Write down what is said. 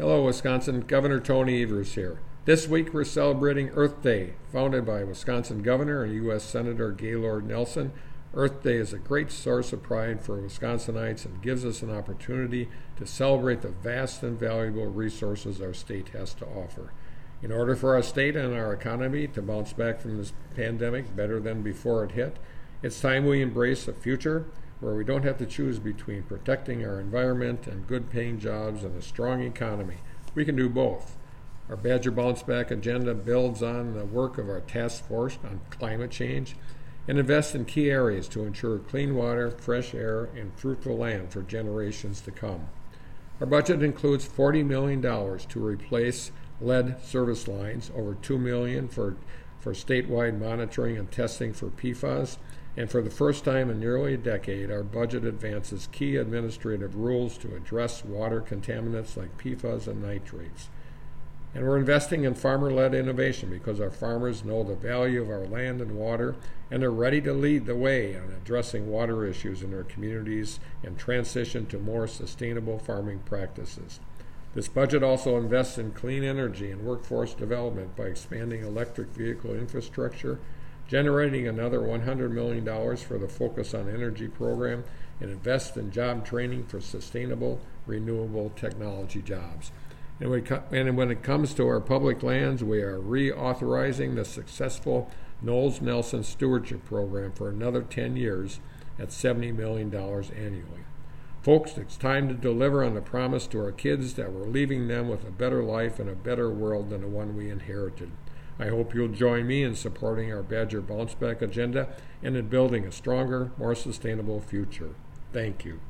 Hello, Wisconsin. Governor Tony Evers here. This week we're celebrating Earth Day, founded by Wisconsin Governor and U.S. Senator Gaylord Nelson. Earth Day is a great source of pride for Wisconsinites and gives us an opportunity to celebrate the vast and valuable resources our state has to offer. In order for our state and our economy to bounce back from this pandemic better than before it hit, it's time we embrace a future where we don't have to choose between protecting our environment and good paying jobs and a strong economy. We can do both. Our Badger Bounce Back agenda builds on the work of our task force on climate change and invests in key areas to ensure clean water, fresh air, and fruitful land for generations to come. Our budget includes $40 million to replace lead service lines, over 2 million for, for statewide monitoring and testing for PFAS, and for the first time in nearly a decade, our budget advances key administrative rules to address water contaminants like PFAS and nitrates. And we're investing in farmer led innovation because our farmers know the value of our land and water and are ready to lead the way on addressing water issues in their communities and transition to more sustainable farming practices. This budget also invests in clean energy and workforce development by expanding electric vehicle infrastructure generating another $100 million for the Focus on Energy program, and invest in job training for sustainable, renewable technology jobs. And, when it comes to our public lands, we are reauthorizing the successful Knowles Nelson Stewardship Program for another 10 years at $70 million annually. Folks, it's time to deliver on the promise to our kids that we're leaving them with a better life and a better world than the one we inherited. I hope you'll join me in supporting our Badger Bounce Back agenda and in building a stronger, more sustainable future. Thank you.